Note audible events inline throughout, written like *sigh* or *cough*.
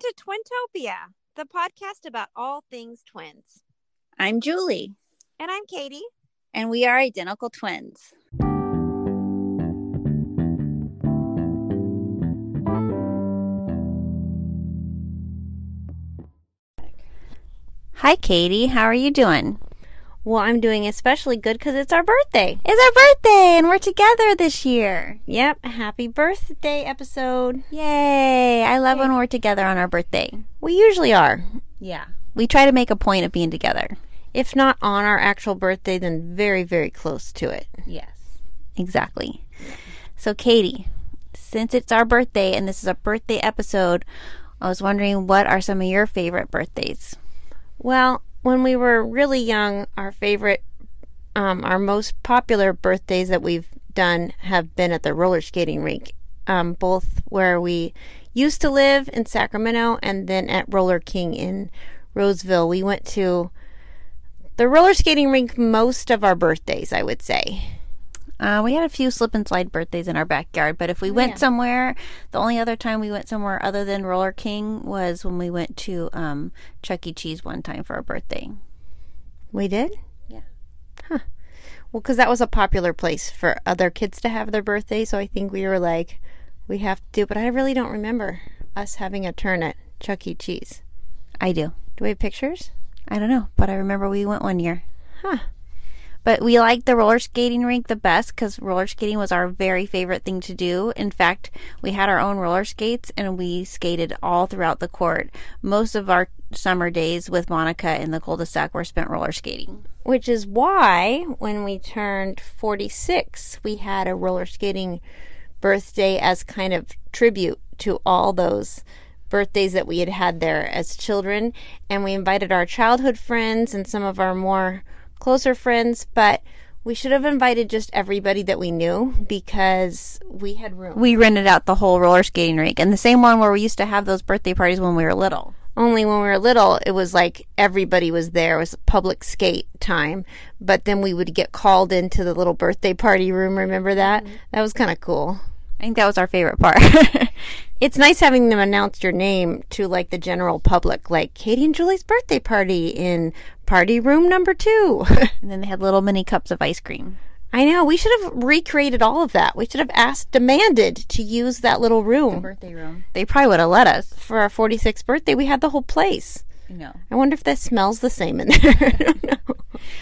to Twintopia, the podcast about all things twins. I'm Julie, And I'm Katie. and we are identical twins. Hi, Katie. How are you doing? Well, I'm doing especially good because it's our birthday. It's our birthday, and we're together this year. Yep. Happy birthday episode. Yay! I love when we're together on our birthday. We usually are. Yeah. We try to make a point of being together. If not on our actual birthday, then very, very close to it. Yes. Exactly. So, Katie, since it's our birthday and this is a birthday episode, I was wondering what are some of your favorite birthdays? Well, when we were really young, our favorite, um, our most popular birthdays that we've done have been at the roller skating rink, um, both where we used to live in Sacramento and then at Roller King in Roseville. We went to the roller skating rink most of our birthdays, I would say. Uh, we had a few slip and slide birthdays in our backyard, but if we went Yeah. somewhere, the only other time we went somewhere other than Roller King was when we went to um, Chuck E. Cheese one time for our birthday. We did? Yeah. Huh. Well, because that was a popular place for other kids to have their birthday, so I think we were like, we have to do. But I really don't remember us having a turn at Chuck E. Cheese. I do. Do we have pictures? I don't know, but I remember we went one year. Huh. But we liked the roller skating rink the best because roller skating was our very favorite thing to do. In fact, we had our own roller skates and we skated all throughout the court. Most of our summer days with Monica in the cul-de-sac were spent roller skating. Which is why when we turned 46, we had a roller skating birthday as kind of tribute to all those birthdays that we had had there as children. And we invited our childhood friends and some of our more closer friends, but we should have invited just everybody that we knew because we had room. We rented out the whole roller skating rink and the same one where we used to have those birthday parties when we were little. Only when we were little, it was like everybody was there. It was public skate time. But then we would get called into the little birthday party room. Remember that? Mm-hmm. That was kind of cool. I think that was our favorite part. *laughs* It's nice having them announce your name to like the general public, like Katie and Julie's birthday party in party room number two. *laughs* and then they had little mini cups of ice cream. I know. We should have recreated all of that. We should have asked, demanded to use that little room. Birthday room. They probably would have let us. For our 46th birthday, we had the whole place. No. I wonder if that smells the same in *laughs* there. I don't know.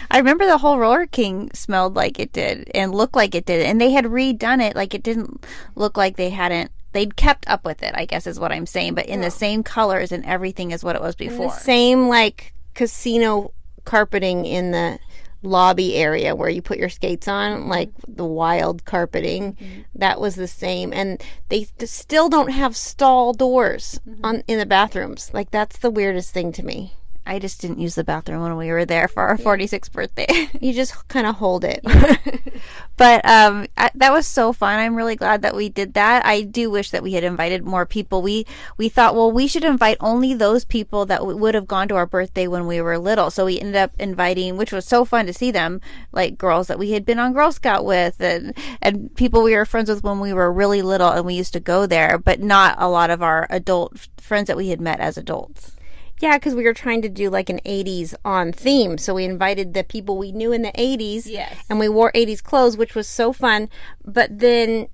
I remember the whole Roller King smelled like it did and looked like it did, and they had redone it. Like it didn't look like they hadn't. They'd kept up with it, I guess is what I'm saying, but in the same colors and everything as what it was before. The same like casino carpeting in the lobby area where you put your skates on, like the wild carpeting. Mm-hmm. That was the same, and they still don't have stall doors mm-hmm. on in the bathrooms. Like that's the weirdest thing to me. I just didn't use the bathroom when we were there for our 46th birthday. *laughs* You just kind of hold it. *laughs* but um, I, that was so fun. I'm really glad that we did that. I do wish that we had invited more people. We we thought, well, we should invite only those people that w- would have gone to our birthday when we were little. So we ended up inviting, which was so fun to see them, like girls that we had been on Girl Scout with, and and people we were friends with when we were really little, and we used to go there. But not a lot of our adult f- friends that we had met as adults. Yeah, because we were trying to do like an '80s on theme, so we invited the people we knew in the '80s. Yes. and we wore 80s clothes, which was so fun. But then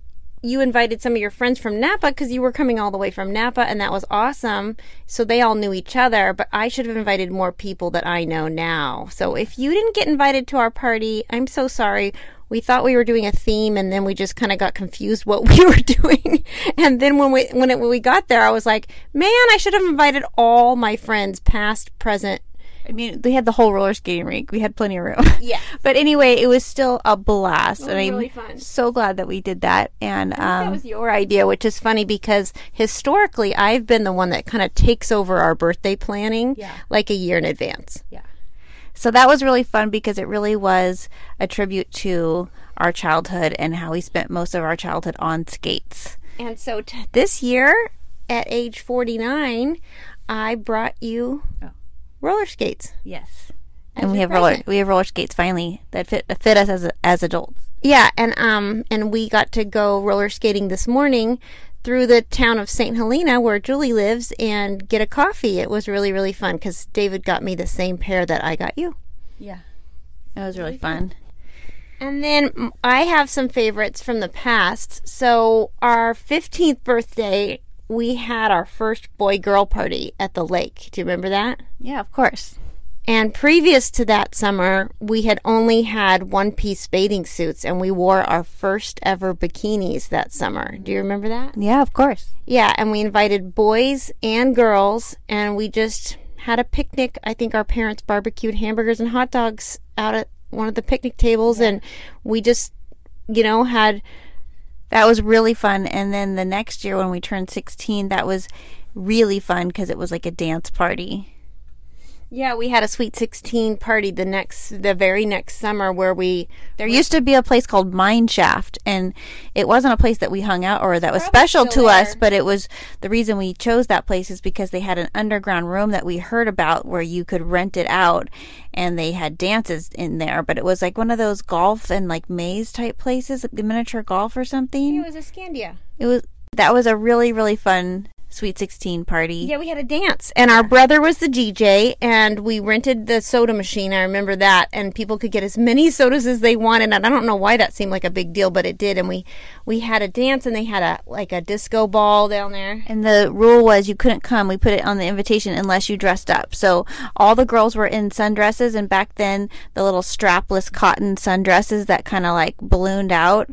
you invited some of your friends from Napa because you were coming all the way from Napa, and that was awesome. So they all knew each other, but I should have invited more people that I know now. So if you didn't get invited to our party, I'm so sorry. We thought we were doing a theme, and then we just kind of got confused what *laughs* we were doing. and then when we when, it, when we got there, I was like, "Man, I should have invited all my friends, past, present, I mean, they had the whole roller skating rink. We had plenty of room. Yeah. *laughs* but anyway, it was still a blast, and I'm really fun. so glad that we did that. And that um, was your idea, which is funny because historically I've been the one that kind of takes over our birthday planning Yeah. like a year in advance. So that was really fun because it really was a tribute to our childhood and how we spent most of our childhood on skates. And so t- this year at age 49, I brought you Oh. roller skates. Yes. And we your have roller we have roller skates finally that fit fit us as as adults. Yeah, and um and we got to go roller skating this morning through the town of St. Helena where Julie lives and get a coffee. It was really, really fun because David got me the same pair that I got you. Yeah. It was really fun. And then I have some favorites from the past. So, our 15th birthday, we had our first boy girl party at the lake. Do you remember that? Yeah, of course. And previous to that summer, we had only had one piece bathing suits and we wore our first ever bikinis that summer. Do you remember that? Yeah, of course. Yeah, and we invited boys and girls and we just had a picnic. I think our parents barbecued hamburgers and hot dogs out at one of the picnic tables and we just, you know, had That was really fun. And then the next year when we turned 16, that was really fun because it was like a dance party. Yeah, we had a sweet 16 party the next the very next summer where we There used to be a place called Mine Shaft, and it wasn't a place that we hung out or that was special to still us, but it was the reason we chose that place is because they had an underground room that we heard about where you could rent it out, and they had dances in there. But it was like one of those golf and like maze type places, like the miniature golf or something. It was a Scandia. It was that was a really really fun Sweet Sixteen party. Yeah, we had a dance, and our brother was the DJ, and we rented the soda machine. I remember that, and people could get as many sodas as they wanted. And I don't know why that seemed like a big deal, but it did. And we we had a dance, and they had a like a disco ball down there. And the rule was you couldn't come. We put it on the invitation unless you dressed up. So all the girls were in sundresses, and back then the little strapless cotton sundresses that kind of like ballooned out.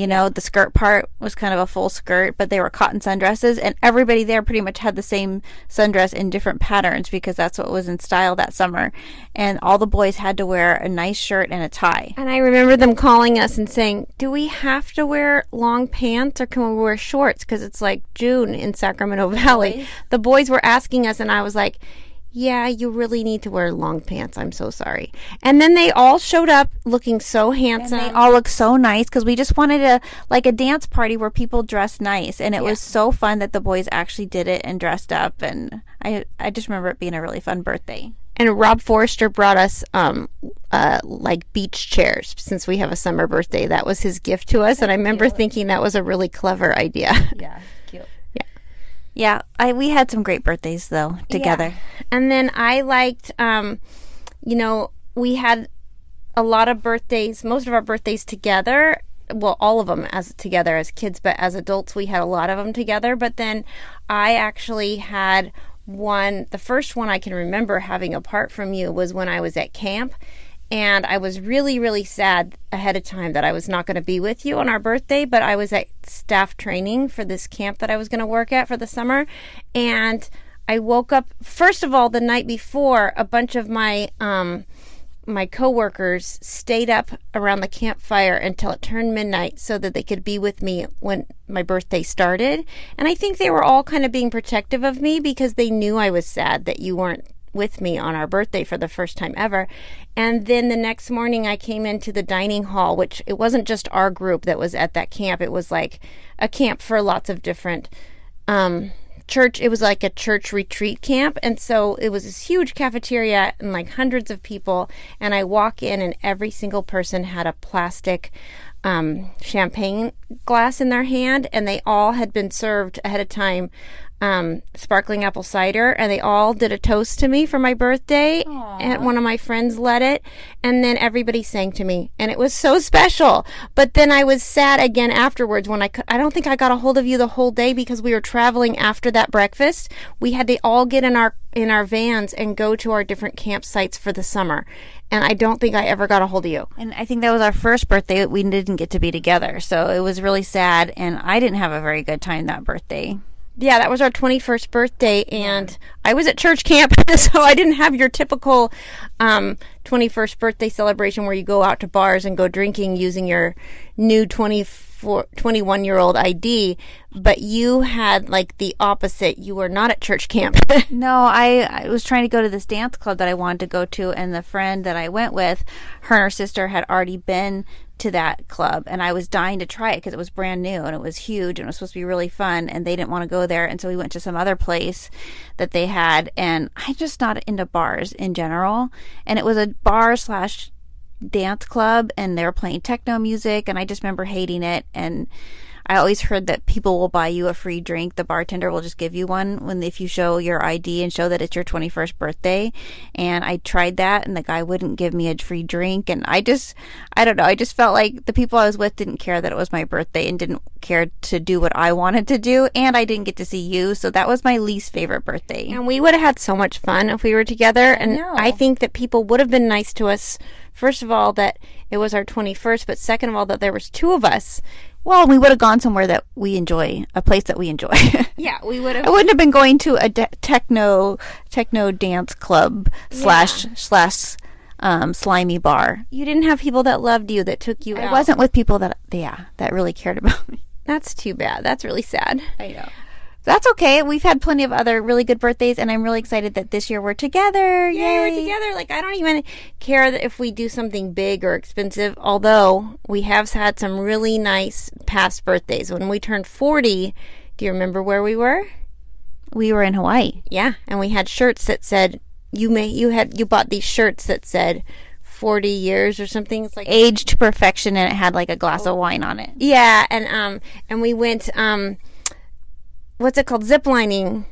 You know, the skirt part was kind of a full skirt, but they were cotton sundresses, and everybody there pretty much had the same sundress in different patterns because that's what was in style that summer. And all the boys had to wear a nice shirt and a tie. And I remember them calling us and saying, "Do we have to wear long pants or can we wear shorts? Because it's like June in Sacramento *laughs* Valley." The boys were asking us, and I was like. Yeah, you really need to wear long pants. I'm so sorry. And then they all showed up looking so handsome. And they all look so nice because we just wanted a like a dance party where people dress nice, and it was so fun that the boys actually did it and dressed up, and I I just remember it being a really fun birthday. And Rob Forrester brought us um uh like beach chairs since we have a summer birthday. That was his gift to us and I remember thinking that was a really clever idea. *laughs* Yeah. Yeah, I we had some great birthdays though together. Yeah. And then I liked um you know, we had a lot of birthdays, most of our birthdays together. Well, all of them as together as kids, but as adults we had a lot of them together, but then I actually had one the first one I can remember having apart from you was when I was at camp and I was really, really sad ahead of time that I was not going to be with you on our birthday, but I was at staff training for this camp that I was going to work at for the summer. And I woke up, first of all, the night before, a bunch of my, um, my coworkers stayed up around the campfire until it turned midnight so that they could be with me when my birthday started. And I think they were all kind of being protective of me because they knew I was sad that you weren't with me on our birthday for the first time ever. And then the next morning I came into the dining hall, which it wasn't just our group that was at that camp. It was like a camp for lots of different um church it was like a church retreat camp and so it was this huge cafeteria and like hundreds of people and I walk in and every single person had a plastic um, champagne glass in their hand, and they all had been served ahead of time um, sparkling apple cider, and they all did a toast to me for my birthday. And one of my friends led it, and then everybody sang to me, and it was so special. But then I was sad again afterwards when I cou- I don't think I got a hold of you the whole day because we were traveling after that breakfast. We had to all get in our in our vans and go to our different campsites for the summer. And I don't think I ever got a hold of you. And I think that was our first birthday that we didn't get to be together. So it was really sad. And I didn't have a very good time that birthday. Yeah, that was our 21st birthday, and I was at church camp, *laughs* so I didn't have your typical um, 21st birthday celebration where you go out to bars and go drinking using your new 24, 21 year old ID. But you had like the opposite. You were not at church camp. *laughs* No, I, I was trying to go to this dance club that I wanted to go to, and the friend that I went with, her and her sister had already been to that club, and I was dying to try it because it was brand new and it was huge and it was supposed to be really fun, and they didn't want to go there, and so we went to some other place that they had, and I'm just not into bars in general, and it was a bar slash dance club, and they were playing techno music, and I just remember hating it, and I always heard that people will buy you a free drink. The bartender will just give you one when if you show your ID and show that it's your 21st birthday. And I tried that and the guy wouldn't give me a free drink. And I just, I don't know. I just felt like the people I was with didn't care that it was my birthday and didn't care to do what I wanted to do. And I didn't get to see you. So that was my least favorite birthday. And we would have had so much fun if we were together. And know. I think that people would have been nice to us. First of all, that it was our 21st, but second of all, that there was two of us. Well, we would have gone somewhere that we enjoy, a place that we enjoy. *laughs* Yeah, we would have. I wouldn't have been going to a de- techno techno dance club slash slash um, slimy bar. You didn't have people that loved you that took you I out. wasn't with people that yeah that really cared about me. That's too bad. That's really sad. I know. That's okay. We've had plenty of other really good birthdays, and I'm really excited that this year we're together. Yay, Yay, we're together. Like I don't even care that if we do something big or expensive. Although we have had some really nice past birthdays. When we turned 40, do you remember where we were? We were in Hawaii. Yeah, and we had shirts that said you may you had you bought these shirts that said 40 years or something. It's like Aged to perfection, and it had like a glass of wine on it. Yeah, and um and we went um what's it called ziplining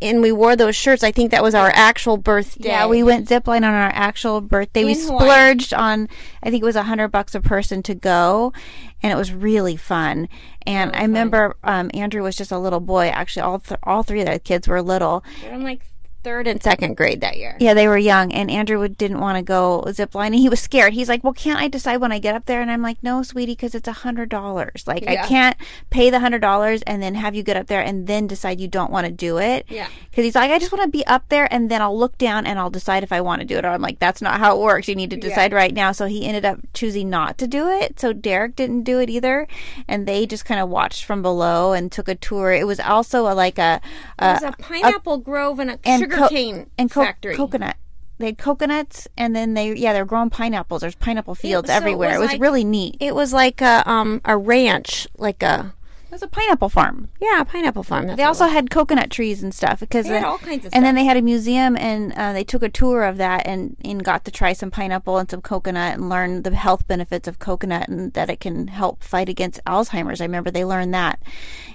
and we wore those shirts. I think that was our actual birthday. Yeah, we went zipline on our actual birthday. we In Hawaii. splurged on, I think it was a hundred bucks a person to go, and it was really fun. And I remember um, Andrew was just a little boy. Actually, all th- all three of the kids were little. In like third and second grade that year. Yeah, they were young, and Andrew didn't want to go ziplining. He was scared. He's like, "Well, can't I decide when I get up there?" And I'm like, "No, sweetie, because it's a hundred dollars. Like, I can't pay the hundred dollars and then have you get up there and then decide you don't want to do it." Yeah. Because he's like, "I just want to be up there, and then I'll look down and I'll decide if I want to do it." Or I'm like, "That's not how it works. You need to decide right now." So he ended up choosing not to do it. So Derek didn't do it either, and they just kind of watched from below and took a tour. It was also a, like a, It a was a pineapple grove and a and sugar co- cane and co- factory. coconut. They had coconuts, and then they yeah they're growing pineapples. There's pineapple fields so it everywhere. was It was like- really neat. It was like a um a ranch, like a It was a pineapple farm. yeah, a pineapple farm. That's They also had coconut trees and stuff because They had all kinds of and then they had a museum and uh, they took a tour of that and, and got to try some pineapple and some coconut and learn the health benefits of coconut and that it can help fight against Alzheimer's. I remember they learned that,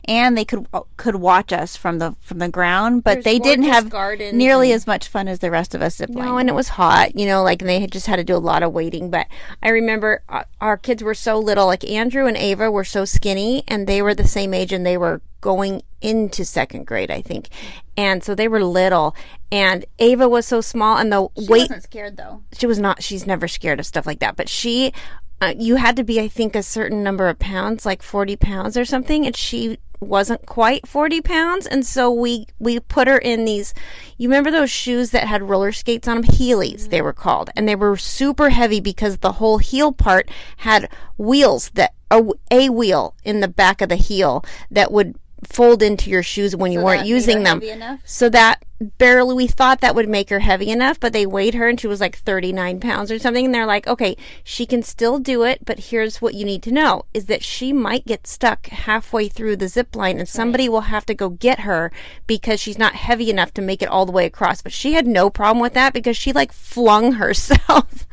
and they could could watch us from the from the ground, but There's they didn't have nearly as much fun as the rest of us ziplining. No, and it was hot, you know, like and they had just had to do a lot of waiting. But I remember uh, our kids were so little, like Andrew and Ava were so skinny, and they were the same age, and they were going into second grade, I think, and so they were little. And Ava was so small, and the weight wasn't scared though. she was not she's never scared of stuff like that but she uh, you had to be i think a certain number of pounds like 40 pounds or something and she wasn't quite 40 pounds and so we we put her in these you remember those shoes that had roller skates on them heelys they mm-hmm. were called. And they were super heavy because the whole heel part had wheels that a, a wheel in the back of the heel that would fold into your shoes when you weren't using them so that barely we thought that would make her heavy enough, but they weighed her and she was like 39 pounds or something. And they're like, okay, she can still do it, but here's what you need to know is that she might get stuck halfway through the zip line and somebody will have to go get her because she's not heavy enough to make it all the way across. But she had no problem with that because she like flung herself.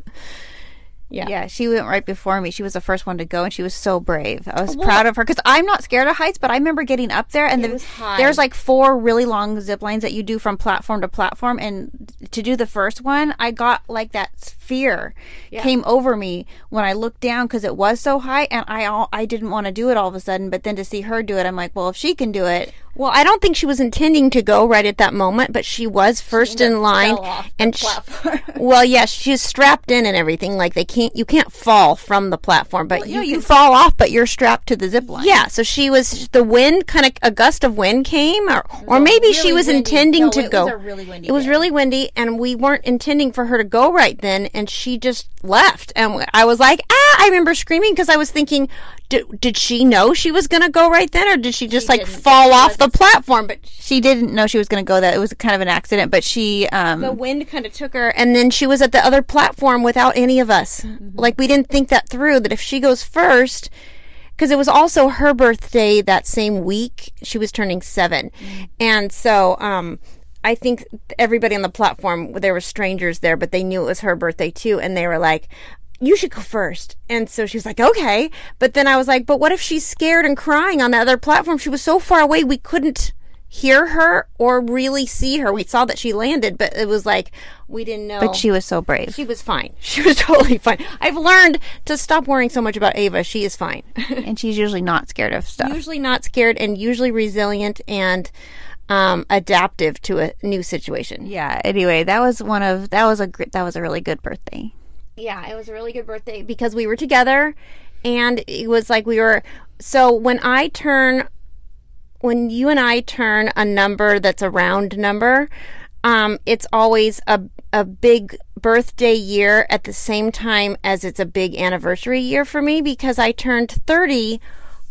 Yeah. Yeah, she went right before me. She was the first one to go, and she was so brave. I was proud of her because I'm not scared of heights, but I remember getting up there, and the, there's like four really long zip lines that you do from platform to platform. And to do the first one, I got like that fear came over me when I looked down because it was so high, and I all I didn't want to do it all of a sudden. But then to see her do it, I'm like, well, if she can do it, Well, I don't think she was intending to go right at that moment, but she was first in line, fell off the and sh- platform. *laughs* well, yes, she's strapped in and everything. Like they can't, you can't fall from the platform, but you you, you fall off, but you're strapped to the zip line. yeah. So she was the wind, kind of a gust of wind came, or or maybe she was windy- intending no, to it was go. a really it was day. really windy, and we weren't intending for her to go right then, and she just left. And I was like, ah! I remember screaming because I was thinking, did, did she know she was going to go right then, or did she just like fall off the platform? But She didn't know she was going to go. That it was kind of an accident, but she um the wind kind of took her and then she was at the other platform without any of us like we didn't think that through that if she goes first because it was also her birthday that same week she was turning 7 and so um I think everybody on the platform there were strangers there but they knew it was her birthday too and they were like you should go first. And so she was like, okay. But then I was like, but what if she's scared and crying on the other platform? She was so far away, we couldn't hear her or really see her. We saw that she landed, but it was like, we didn't know. But she was so brave. She was fine. *laughs* She was totally fine. I've learned to stop worrying so much about Ava. She is fine. *laughs* and she's usually not scared of stuff. usually not scared and usually resilient and um, adaptive to a new situation. Yeah. Anyway, that was one of that was a gr- that was a really good birthday. Yeah, it was a really good birthday because we were together and it was like we were so when I turn when you and I turn a number that's a round number, um, it's always a a big birthday year at the same time as it's a big anniversary year for me because I turned 30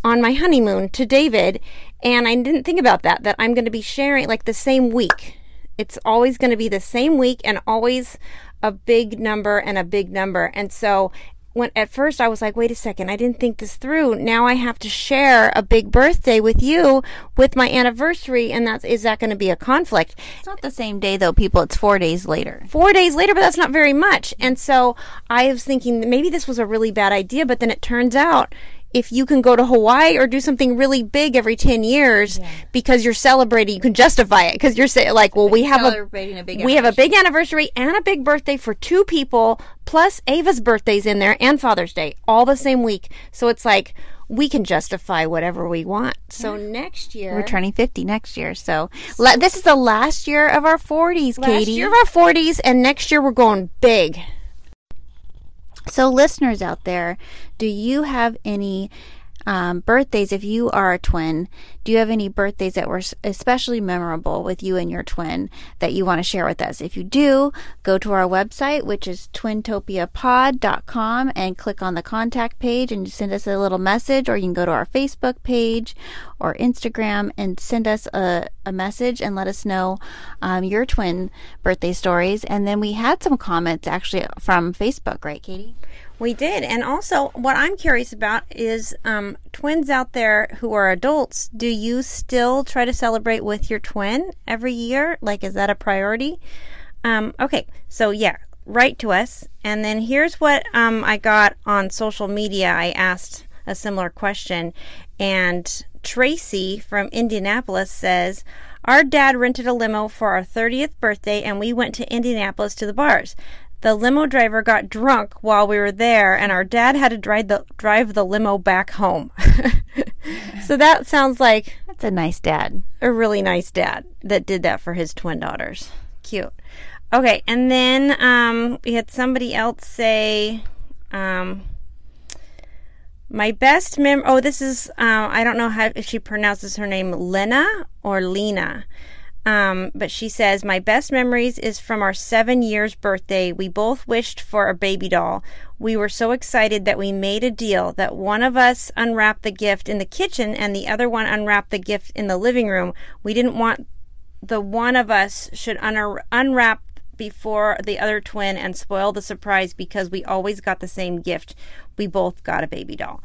on my honeymoon to David and I didn't think about that that I'm going to be sharing like the same week. It's always going to be the same week and always a big number and a big number. And so when at first I was like, wait a second, I didn't think this through. Now I have to share a big birthday with you with my anniversary, and that's is that going to be a conflict? It's not the same day though, people. It's four days later. Four days later, but that's not very much. And so I was thinking maybe this was a really bad idea, but then it turns out if you can go to Hawaii or do something really big every 10 years because you're celebrating, you can justify it because you're saying like, well, we have a, a big we have a big anniversary and a big birthday for two people plus Ava's birthday's in there and Father's Day all the same week. So it's like we can justify whatever we want. So next year We're turning 50 next year. So la- this is the last year of our 40s, last Katie. year of our 40s and next year we're going big. So, listeners out there, do you have any um, birthdays? If you are a twin, do you have any birthdays that were especially memorable with you and your twin that you want to share with us? If you do, go to our website, which is twintopiapod.com, and click on the contact page and send us a little message, or you can go to our Facebook page or Instagram and send us a, a message and let us know um, your twin birthday stories. And then we had some comments actually from Facebook, right, Katie? We did. And also, what I'm curious about is um, twins out there who are adults, do you still try to celebrate with your twin every year? Like, is that a priority? Um, okay, so yeah, write to us. And then here's what um, I got on social media. I asked a similar question. And Tracy from Indianapolis says, Our dad rented a limo for our 30th birthday, and we went to Indianapolis to the bars. The limo driver got drunk while we were there, and our dad had to drive the drive the limo back home. *laughs* so that sounds like That's a nice dad. a really nice dad that did that for his twin daughters. Cute. Okay, and then um, we had somebody else say, um, "My best mem." Oh, this is uh, I don't know how if she pronounces her name Lena or Lena. Um, but she says, My best memories is from our seven years birthday. We both wished for a baby doll. We were so excited that we made a deal that one of us unwrapped the gift in the kitchen and the other one unwrapped the gift in the living room. We didn't want the one of us should un- unwrap before the other twin and spoil the surprise because we always got the same gift. We both got a baby doll.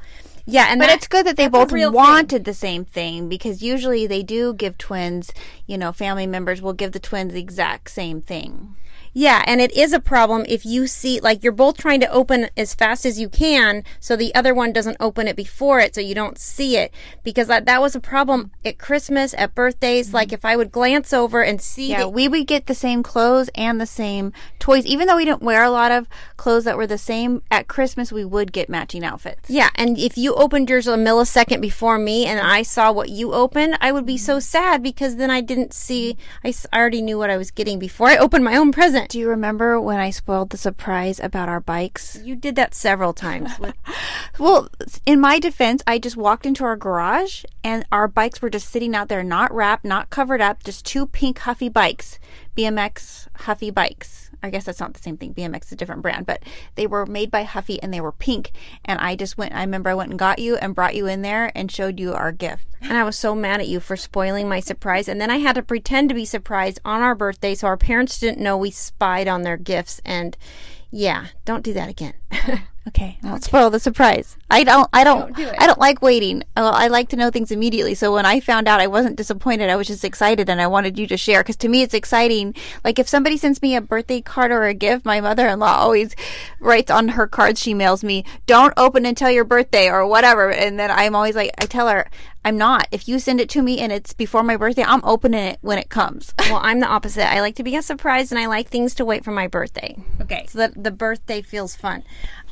Yeah, and But that- it's good that they both real thing. wanted the same thing because usually they do give twins, you know, family members will give the twins the exact same thing. Yeah, and it is a problem if you see like you're both trying to open as fast as you can so the other one doesn't open it before it so you don't see it because that, that was a problem at Christmas, at birthdays, like mm-hmm. if I would glance over and see Yeah, that we would get the same clothes and the same toys. Even though we didn't wear a lot of clothes that were the same, at Christmas we would get matching outfits. Yeah, and if you opened yours a millisecond before me and I saw what you opened, I would be so mm-hmm. sad because then I didn't see, I already knew what I was getting before I opened my own present. Do you remember when I spoiled the surprise about our bikes? You did that several times. *laughs* Well, in my defense, I just walked into our garage and our bikes were just sitting out there, not wrapped, not covered up, just two pink Huffy bikes, BMX Huffy bikes. I guess that's not the same thing. BMX is a different brand, but they were made by Huffy and they were pink. And I just went, I remember I went and got you and brought you in there and showed you our gift. and I was so mad at you for spoiling my surprise. And then I had to pretend to be surprised on our birthday so our parents didn't know we spied on their gifts. And yeah, don't do that again. *laughs* Okay, I won't spoil the surprise. I don't. I don't. Don't do. I don't like waiting. Uh, I like to know things immediately. So when I found out, I wasn't disappointed. I was just excited, and I wanted you to share because to me, it's exciting. Like if somebody sends me a birthday card or a gift, my mother-in-law always writes on her cards she mails me, "Don't open until your birthday" or whatever. And then I'm always like, I tell her, I'm not. If you send it to me and it's before my birthday, I'm opening it when it comes. *laughs* Well, I'm the opposite. I like to be a surprise and I like things to wait for my birthday. okay. So that the birthday feels fun.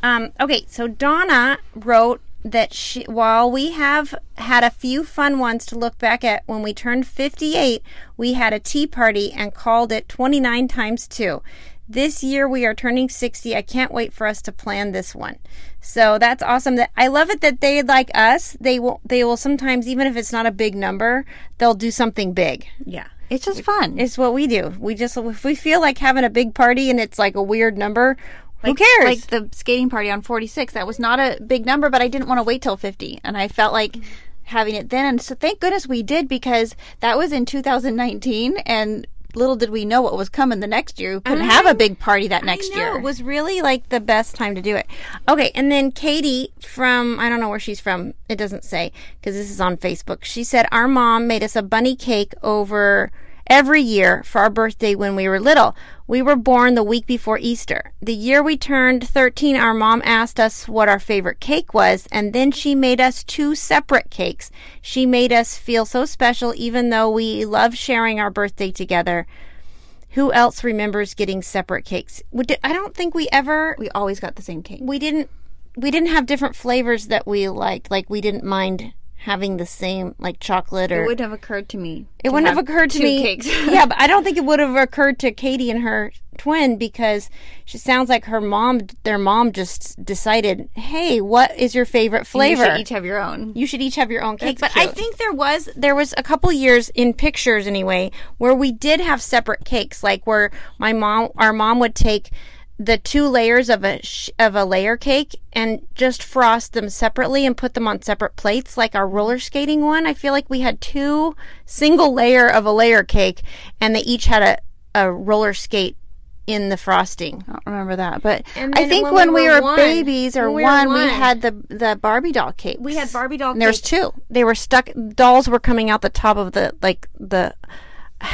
Um, okay, so Donna wrote that she, while we have had a few fun ones to look back at, when we turned 58, we had a tea party and called it 29 times 2. This year we are turning 60. I can't wait for us to plan this one. So that's awesome. That I love it that they like us. They will they will sometimes even if it's not a big number, they'll do something big. Yeah. It's just fun. It's what we do. We just if we feel like having a big party and it's like a weird number, who cares? Like the skating party on 46. That was not a big number, but I didn't want to wait till 50. And I felt like mm-hmm. having it then. And so thank goodness we did because that was in 2019. And little did we know what was coming the next year. We couldn't have a big party that next know, year. It was really like the best time to do it. Okay, and then Katie from I don't know where she's from. It doesn't say because this is on Facebook. She said our mom made us a bunny cake over every year for our birthday when we were little. We were born the week before Easter. The year we turned 13, our mom asked us what our favorite cake was, and then she made us two separate cakes. She made us feel so special even though we love sharing our birthday together. Who else remembers getting separate cakes? I don't think we ever we always got the same cake. we didn't we didn't have different flavors that we liked. Like we didn't mind having the same like chocolate or It wouldn't have occurred to me. it wouldn't have occurred to me. cakes. *laughs* yeah, but I don't think it would have occurred to Katie and her twin because she sounds like her mom. Their mom just decided, "Hey, what is your favorite You flavor?" should each have your own. you should each have your own cake. That's but I think there was there was a couple years in pictures anyway where we did have separate cakes, like where my mom, our mom would take the two layers of a sh- of a layer cake and just frost them separately and put them on separate plates, like our roller skating one. I feel like we had two single layer of a layer cake, and they each had a a roller skate in the frosting. I don't remember that, but I think when when, we we were one- babies or we were one, we had the the Barbie doll cake. We had Barbie doll. There's two. They were stuck. Dolls were coming out the top of the like the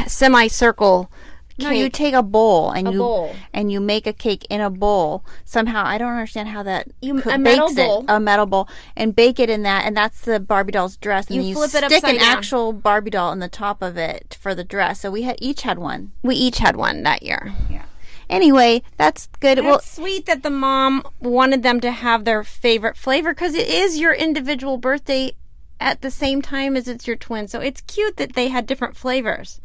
semicircle. No, you take a bowl and A you bowl. and you make a cake in a bowl. Somehow, I don't understand how that You- co- a metal bakes it- bowl. a metal bowl, and bake it in that, and that's the Barbie doll's dress. And You you flip it stick an down. actual Barbie doll in the top of it for the dress. So we had each had one. We each had one that year. Yeah. Anyway, that's good. well, sweet that the mom wanted them to have their favorite flavor because it is your individual birthday at the same time as it's your twin. So it's cute that they had different flavors.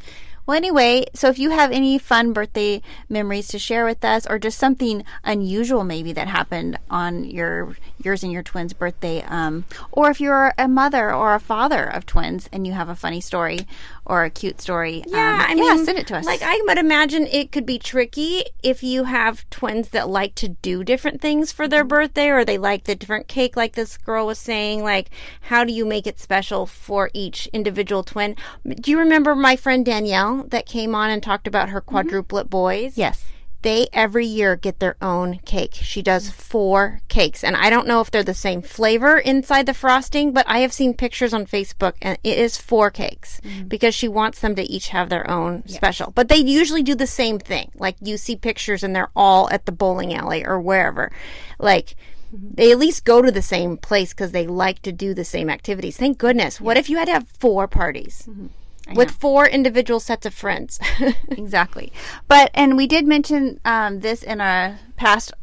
Well, anyway, so if you have any fun birthday memories to share with us, or just something unusual maybe that happened on your yours and your twins' birthday, um, or if you're a mother or a father of twins and you have a funny story or a cute story, Yeah, um, I mean, send it to us. Like I would imagine it could be tricky if you have twins that like to do different things for their birthday, or they like the different cake, like this girl was saying. Like, how do you make it special for each individual twin? Do you remember my friend Danielle that came on and talked about her quadruplet boys? yes. They every year get their own cake. She does four cakes, and I don't know if they're the same flavor inside the frosting, but I have seen pictures on Facebook, and it is four cakes mm-hmm. because she wants them to each have their own special. But they usually do the same thing. Like you see pictures, and they're all at the bowling alley or wherever. Like mm-hmm. they at least go to the same place because they like to do the same activities. Thank goodness. What if you had to have four parties mm-hmm. With four individual sets of friends? *laughs* exactly. But and we did mention um, this in our past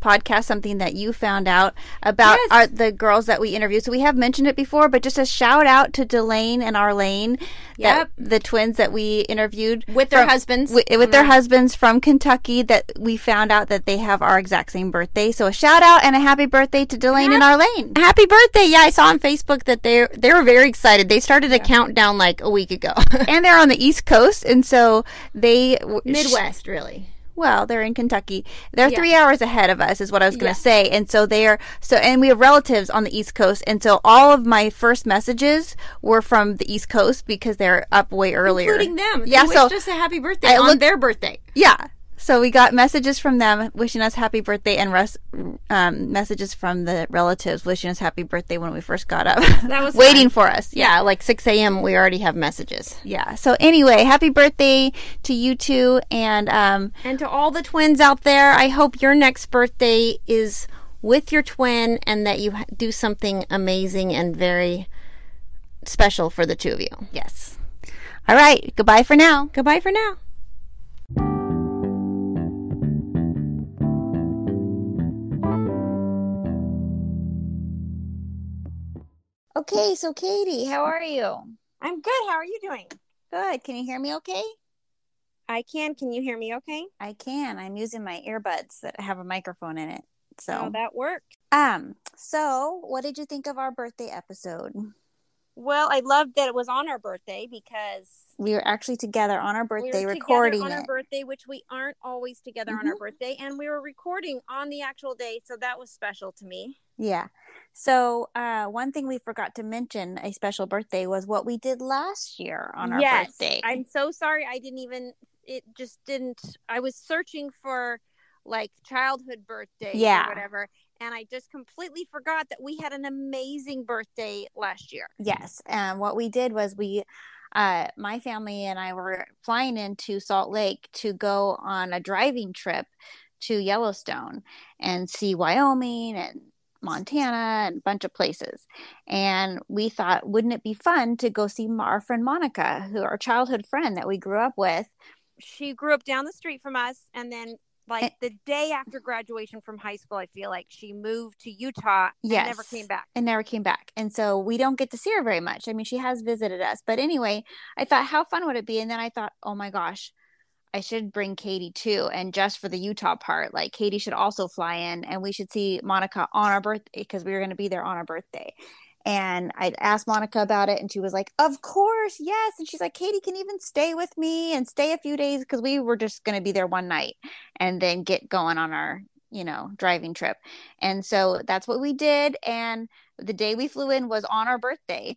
podcast, something that you found out about Yes. our, the girls that we interviewed. So we have mentioned it before, but just a shout out to Delane and Arlene, that, the twins that we interviewed With their from- husbands. wi- with their mm-hmm. husbands from Kentucky. That we found out that they have our exact same birthday. So a shout out and a happy birthday to Delane and Arlene. Happy birthday! Yeah, I saw on Facebook that they they were very excited. They started a countdown like a week ago. and they're on the East Coast, and so they w- Midwest, really. Well, they're in Kentucky. They're Yeah. three hours ahead of us, is what I was going to say. And so they are so, and we have relatives on the East Coast. And so all of my first messages were from the East Coast because they're up way earlier, Including them. Yeah. They So us a happy birthday I on looked- their birthday. yeah. So we got messages from them wishing us happy birthday and res- um, messages from the relatives wishing us happy birthday when we first got up. That was *laughs* waiting fun. for us. Yeah, like 6 a.m. We already have messages. Yeah. So anyway, happy birthday to you two. And um, And to all the twins out there, I hope your next birthday is with your twin and that you do something amazing and very special for the two of you. yes. All right. Goodbye for now. Goodbye for now. Okay. So Katie, how are you? I'm good. How are you doing? Good. Can you hear me okay? I can. Can you hear me okay? I can. I'm using my earbuds that have a microphone in it. So, Oh, that worked. um, so what did you think of our birthday episode? Well, I loved that it was on our birthday because We were actually together on our we birthday were recording on it. our birthday, which we aren't always together on our Mhm. birthday, and we were recording on the actual day, so that was special to me. Yeah. So, uh, one thing we forgot to mention a special birthday was what we did last year on our yes, birthday. I'm so sorry. I didn't even. It just didn't. I was searching for like childhood birthdays Yeah. or whatever, and I just completely forgot that we had an amazing birthday last year. Yes. And what we did was we, uh, my family and I were flying into Salt Lake to go on a driving trip to Yellowstone and see Wyoming and Montana and a bunch of places. And we thought, wouldn't it be fun to go see our friend Monica, who our childhood friend that we grew up with? She grew up down the street from us, and then like And- the day after graduation from high school, I feel like she moved to Utah and Yes. never came back. and never came back. And so we don't get to see her very much. I mean, she has visited us. But anyway, I thought, how fun would it be? And then I thought, oh my gosh, I should bring Katie too. And just for the Utah part, like Katie should also fly in and we should see Monica on our birthday because we were going to be there on our birthday. And I asked Monica about it and she was like, Of course, yes. And she's like, Katie can even stay with me and stay a few days because we were just going to be there one night and then get going on our, you know, driving trip. And so that's what we did. And the day we flew in was on our birthday.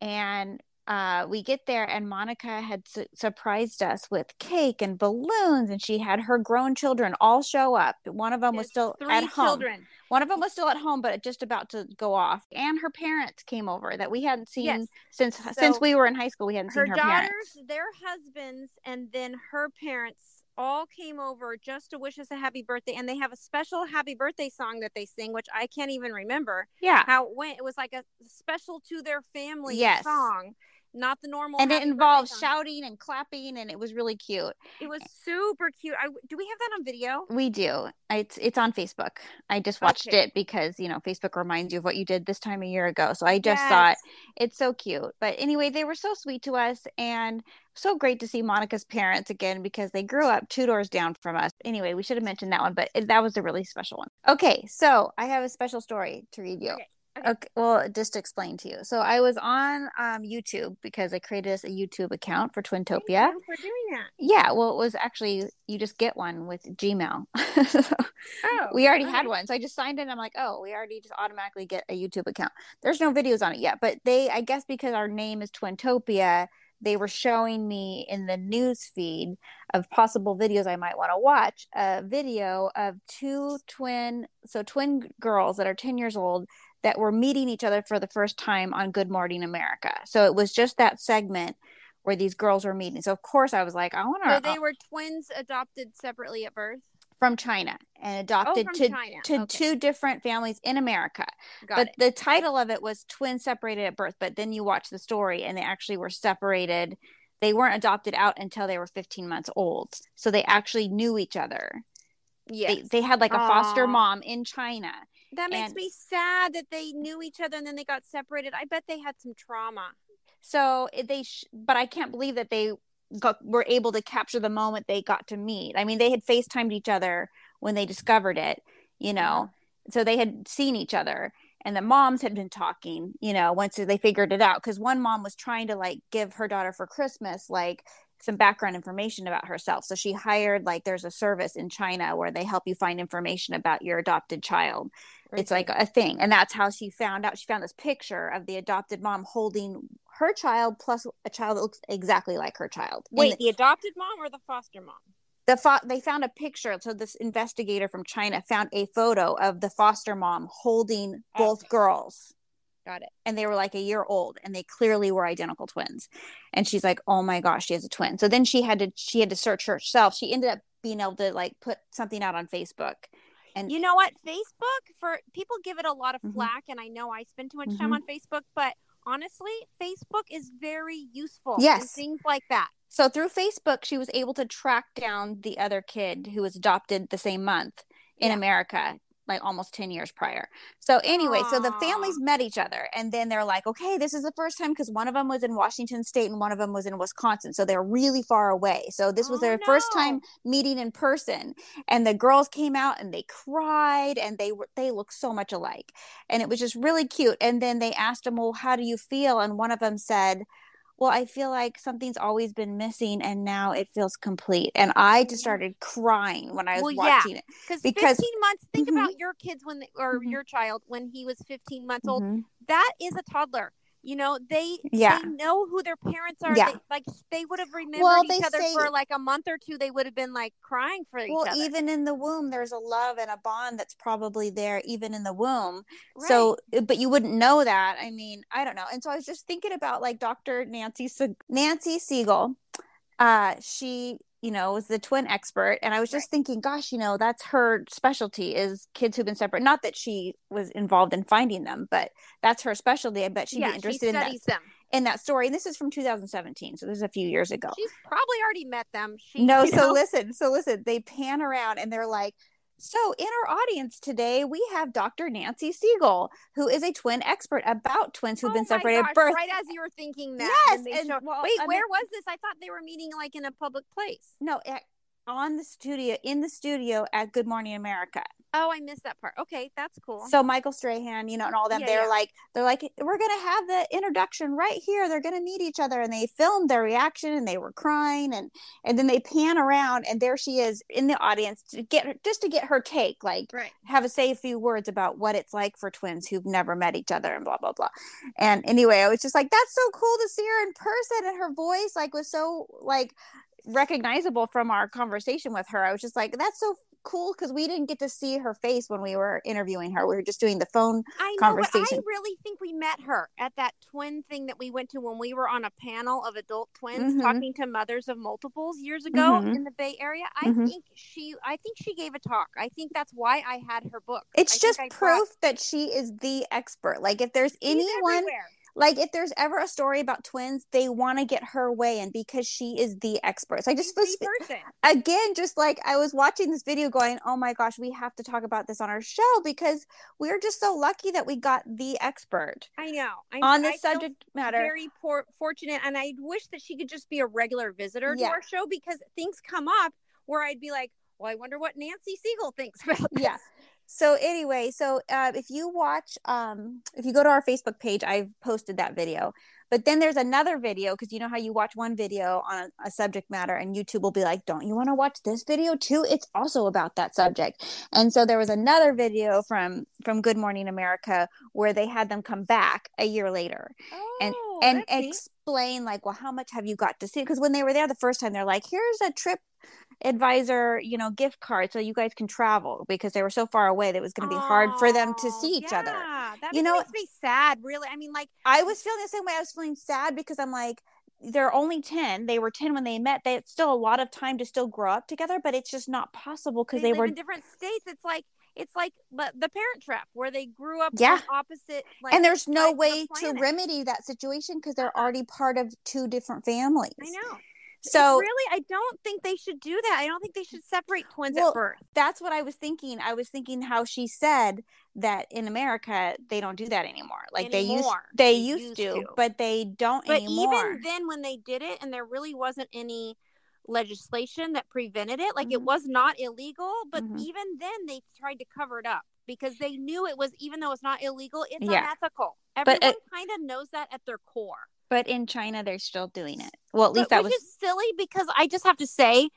And uh, we get there, and Monica had su- surprised us with cake and balloons, and she had her grown children all show up. One of them was still three at home. children. One of them was still at home, but just about to go off. And her parents came over that we hadn't seen Yes. since So since we were in high school. We hadn't her seen her daughters, parents. their husbands, and then her parents all came over just to wish us a happy birthday. And they have a special happy birthday song that they sing, which I can't even remember Yeah, how it went. It was like a special to their family Yes. song, not the normal. and it involved shouting and clapping, and it was really cute. It was super cute. I, do we have that on video? We do. It's it's on Facebook. I just watched Okay. it because you know Facebook reminds you of what you did this time a year ago. So I just saw it. It's so cute. But anyway, they were so sweet to us and so great to see Monica's parents again because they grew up two doors down from us. Anyway, we should have mentioned that one, but it, that was a really special one. Okay, so I have a special story to read you. Okay, okay. Well, just to explain to you. So I was on um, YouTube because I created a YouTube account for Thank Twintopia. you for doing that. Yeah, well, it was actually you just get one with Gmail. *laughs* Oh, we already okay. had one, so I just signed in. I'm like, oh, we already just automatically get a YouTube account. There's no videos on it yet, but they, I guess, because our name is Twintopia, they were showing me in the news feed of possible videos I might want to watch a video of two twin, so twin girls that are 10 years old that were meeting each other for the first time on Good Morning America. So it was just that segment where these girls were meeting. So of course I was like, I want to. So they were twins adopted separately at birth. from China and oh, adopted from to China. to Okay. two different families in America. Got but it. the title of it was twins separated at birth, but then you watch the story and they actually were separated. They weren't adopted out until they were 15 months old. So they actually knew each other. Yes. They, they had like a foster Aw. mom in China. That makes and- me sad that they knew each other and then they got separated. I bet they had some trauma. So eh, they, sh- but I can't believe that they got, were able to capture the moment they got to meet. I mean, they had FaceTimed each other when they discovered it, you know, so they had seen each other and the moms had been talking, you know, once they figured it out. Cause one mom was trying to like give her daughter for Christmas, like, some background information about herself. So she hired like there's a service in China where they help you find information about your adopted child it's like a thing and that's how she found out she found this picture of the adopted mom holding her child plus a child that looks exactly like her child wait, the adopted mom or the foster mom? the fo- they found a picture. So this investigator from China found a photo of the foster mom holding oh. both Okay. girls Got it. and they were like a year old and they clearly were identical twins and she's like oh my gosh she has a twin so then she had to she had to search herself she ended up being able to like put something out on facebook and You know what? Facebook for people give it a lot of Mhm. flack, and I know I spend too much time Mhm. on Facebook, but honestly, Facebook is very useful. Yes. things like that. so through facebook she was able to track down the other kid who was adopted the same month in Yeah. america like almost 10 years prior. So anyway so the families met each other and then they're like okay this is the first time because one of them was in washington state and one of them was in wisconsin so they're really far away. So this was Oh, their first time meeting in person and the girls came out and they cried and they were they looked so much alike and it was just really cute. And then they asked them well how do you feel? And one of them said well i feel like something's always been missing and now it feels complete and i just started crying when i was Well, yeah. watching it Because Because- 15 months, think Mhm. about your kids when they, or Mhm. your child when he was 15 months old. Mhm. That is a toddler. You know, they Yeah. they know who their parents are. Yeah. They, like they would have remembered Well, each other say- for like a month or two. They would have been like crying for each other. well even in the womb there's a love and a bond that's probably there even in the womb so but you wouldn't know that i mean i don't know and so i was just thinking about like dr nancy Se- nancy segal uh she you know was the twin expert and i was just Right. thinking gosh you know that's her specialty is kids who've been separate not that she was involved in finding them but that's her specialty i bet she'd yeah, be interested in that them. in that story and this is from 2017 so this is a few years ago She's probably already met them. She, no, so know? listen, so listen, they pan around and they're like, so in our audience today, we have Dr. Nancy Segal, who is a twin expert about twins who've Oh been separated gosh, at birth. Right as you were thinking that. Yes, and, showed- well, Wait, I mean- where was this? I thought they were meeting like in a public place. No, on the studio, in the studio at Good Morning America. Oh, I missed that part. Okay, that's cool. So Michael Strahan, you know, and all them, Yeah, they're yeah. like, they're like, we're gonna have the introduction right here. They're gonna meet each other, and they filmed their reaction, and they were crying, and and then they pan around, and there she is in the audience to get her, just to get her take, like right. have a say a few words about what it's like for twins who've never met each other and blah blah blah and anyway i was just like that's so cool to see her in person and her voice like was so like recognizable from our conversation with her i was just like that's so cool because we didn't get to see her face when we were interviewing her we were just doing the phone I know, but I really think we met her at that twin thing that we went to when we were on a panel of adult twins Mhm. talking to mothers of multiples years ago Mhm. in the Bay Area. I Mhm. think she, I think she gave a talk. I think that's why I had her book. it's I just proof brought- that she is the expert like if there's She's anyone everywhere. Like if there's ever a story about twins they want to get her way in because she is the expert so i just She's was the again just like i was watching this video going oh my gosh we have to talk about this on our show because we're just so lucky that we got the expert I know. I, on feel subject matter Very poor, fortunate, and I wish that she could just be a regular visitor Yeah. to our show because things come up where I'd be like, "Well, I wonder what Nancy Segal thinks *laughs* about this." yeah so anyway so uh, if you watch um if you go to our facebook page i've posted that video. But then there's another video because you know how you watch one video on a, a subject matter and youtube will be like don't you want to watch this video too? It's also about that subject. And so there was another video from from good morning america where they had them come back a year later and Oh, and neat. explain like well how much have you got to see? Because when they were there the first time they're like here's a trip advisor you know gift card so you guys can travel because they were so far away that it was going to be hard for them to Oh, see each other yeah, That You know- makes me sad. Really, I mean, like i was feeling the same way i was feeling sad because i'm like they're only 10 they were 10 when they met they it's still a lot of time to still grow up together but it's just not possible because they, they, were in different states. It's like it's like the, Parent Trap, where they grew up Yeah. opposite. Like, and there's no of the way to remedy that situation because they're Uh-uh. already part of two different families I know. So really, I don't think they should do that. I don't think they should separate twins Well, at birth. that's what I was thinking. I was thinking how she said that in America they don't do that anymore. Like they used they They used, to, to. but they don't But anymore. even then, when they did it, and there really wasn't any legislation that prevented it, like it Mhm. was not illegal. But Mhm. even then, they tried to cover it up because they knew it was, even though it's not illegal, it's Yeah. unethical. Everyone kind of knows that at their core. But in China they're still doing it. Well, at least But that which was is silly because I just have to say,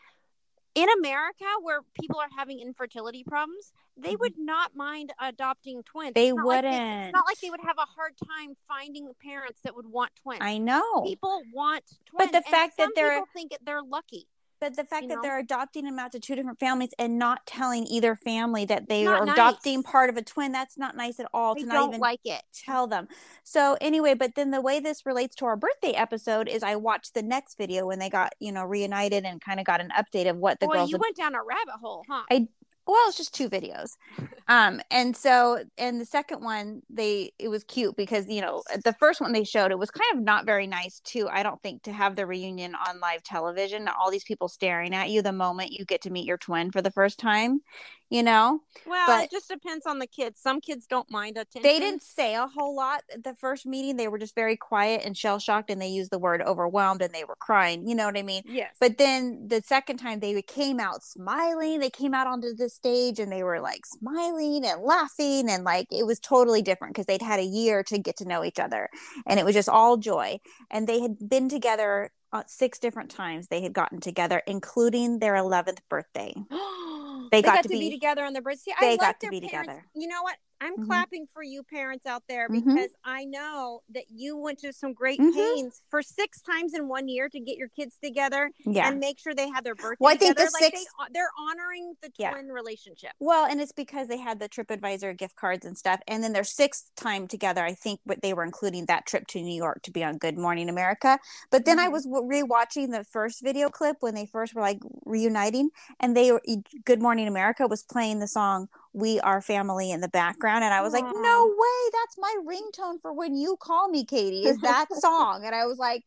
in America, where people are having infertility problems, they Mhm. would not mind adopting twins. They It's not like wouldn't. it's not like they would have a hard time finding parents that would want twins. I know. People want twins. But the and fact that they're- people think they're lucky. But the fact You that know? they're adopting them out to two different families and not telling either family that they not are nice. adopting part of a twin, that's not nice at all I to not don't even like it. tell them. So anyway, but then the way this relates to our birthday episode is I watched the next video when they got, you know, reunited and kind of got an update of what the Boy, girls you had went down a rabbit hole, huh? I well, it's just two videos. *laughs* Um, and so and the second one, they it was cute because you know the first one they showed it was kind of not very nice too. I don't think to have the reunion on live television, all these people staring at you the moment you get to meet your twin for the first time, you know. well, but- it just depends on the kids. Some kids don't mind attention. They didn't say a whole lot at the first meeting. They were just very quiet and shell shocked, and they used the word overwhelmed and they were crying. You know what I mean? Yes. But then the second time they came out smiling, they came out onto the stage and they were like smiling and laughing and like it was totally different because they'd had a year to get to know each other and it was just all joy. And they had been together uh, six different times. They had gotten together, including their 11th birthday. *gasps* *gasps* they, got got, to be, be- together on the bridge. See, they I got to their be parents. together. You know what? I'm Mhm. clapping for you parents out there Mhm. because I know that you went to some great Mhm. pains for six times in one year to get your kids together Yeah. and make sure they had their birthday Well, I think together. the like six- they, they're honoring the Yeah. twin relationship. Well, and it's because they had the TripAdvisor gift cards and stuff. And then their sixth time together, I think what they were including that trip to New York to be on Good Morning America. But then I Mhm. was rewatching the first video clip when they first were like reuniting, and they were Good Morning America was playing the song "We Are Family" in the background, and I was like, "No way! That's my ringtone for when you call me, Katie. Is *laughs* that song?" And I was like.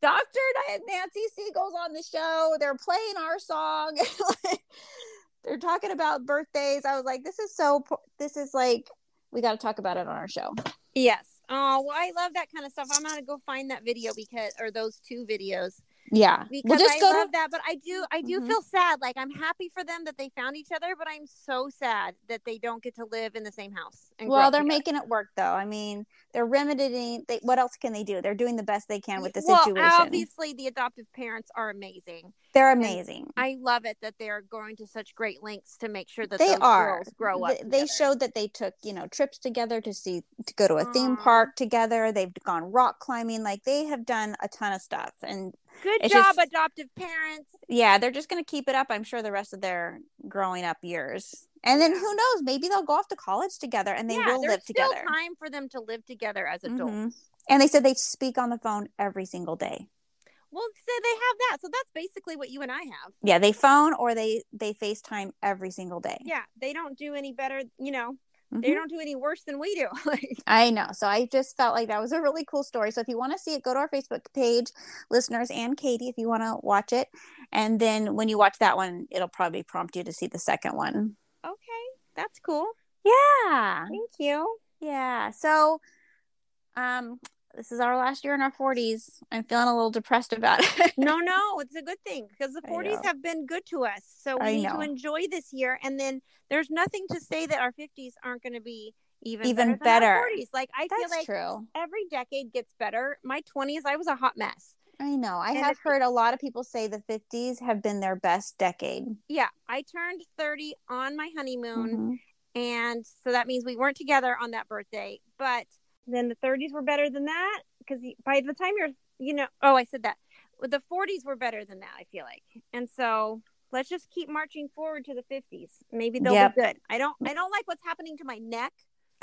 Dr. And I had Nancy Segal's on the show. They're playing our song. *laughs* They're talking about birthdays. I was like, this is so, this is like, we got to talk about it on our show. Yes. Oh, well, I love that kind of stuff. I'm gonna go find that video because, or those two videos, Yeah. because We'll just I go love to, that. But I do, I do Mhm. feel sad. Like I'm happy for them that they found each other, but I'm so sad that they don't get to live in the same house. And well, they're together. making it work though. I mean, they're remedying, they, what else can they do? They're doing the best they can with the well, situation. obviously, the adoptive parents are amazing. they're amazing. I love it that they're going to such great lengths to make sure that They those are. girls grow up. They, they showed that they took, you know, trips together to see, to go to a theme park together. They've gone rock climbing. Like they have done a ton of stuff. And Good it's job, just- adoptive parents. yeah, they're just going to keep it up. I'm sure the rest of their growing up years. And then who knows? Maybe they'll go off to college together and they yeah, will live still together. time for them to live together as adults. Mhm. And they said they speak on the phone every single day. Well, so they have that. So that's basically what you and I have. Yeah, they phone or they they FaceTime every single day. Yeah, they don't do any better. You know, Mhm. they don't do any worse than we do. *laughs* like, I know. So I just felt like that was a really cool story. So if you want to see it, go to our Facebook page, listeners and Katie, if you want to watch it. And then when you watch that one, it'll probably prompt you to see the second one. okay, that's cool. Yeah. Thank you. Yeah. So um this is our last year in our 40s. I'm feeling a little depressed about *laughs* it. No, no, it's a good thing because the 40s have been good to us. So we I need know. to enjoy this year. And then there's nothing to say that our 50s aren't going to be even Even better. Better. 40s. Like I feel like true. every decade gets better. My 20s, I was a hot mess. I know. I And have heard a lot of people say the 50s have been their best decade. Yeah, I turned 30 on my honeymoon. Mhm. And so that means we weren't together on that birthday. But then the 30s were better than that because by the time you're, you know, oh, I said that. The 40s were better than that, I feel like. And so let's just keep marching forward to the 50s. Maybe they'll Yep. be good. I don't I don't like what's happening to my neck. *laughs*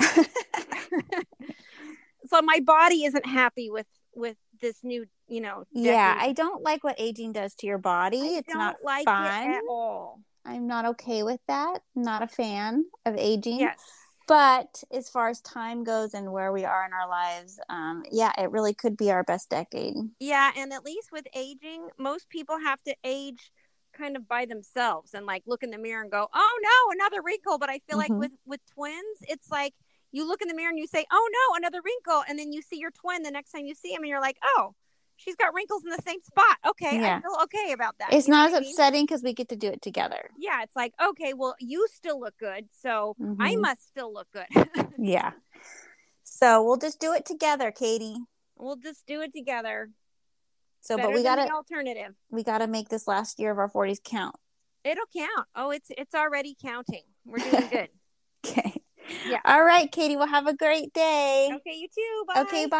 so my body isn't happy with with this new, you know, Yeah. I don't like what aging does to your body. I it's don't not like fun. it at all. I'm not okay with that. I'm not a fan of aging. Yes. But as far as time goes and where we are in our lives, um, yeah, it really could be our best decade. Yeah, and at least with aging, most people have to age kind of by themselves and like look in the mirror and go, "Oh no, another wrinkle." But I feel like Mhm. with with twins, it's like you look in the mirror and you say, "Oh no, another wrinkle," and then you see your twin the next time you see him, and you're like, "Oh, she's got wrinkles in the same spot." Okay, Yeah. I feel okay about that. It's You not as I mean? upsetting because we get to do it together. Yeah, it's like okay, well, you still look good, so I Mhm. must still look good. *laughs* Yeah. So we'll just do it together, Katie. we'll just do it together. So, Better but we gotta the alternative. we gotta make this last year of our forties count. It'll count. Oh, it's it's already counting. We're doing *laughs* good. Okay. Yeah. All right, Katie. Well, have a great day. okay, you too. Bye. Okay. Bye.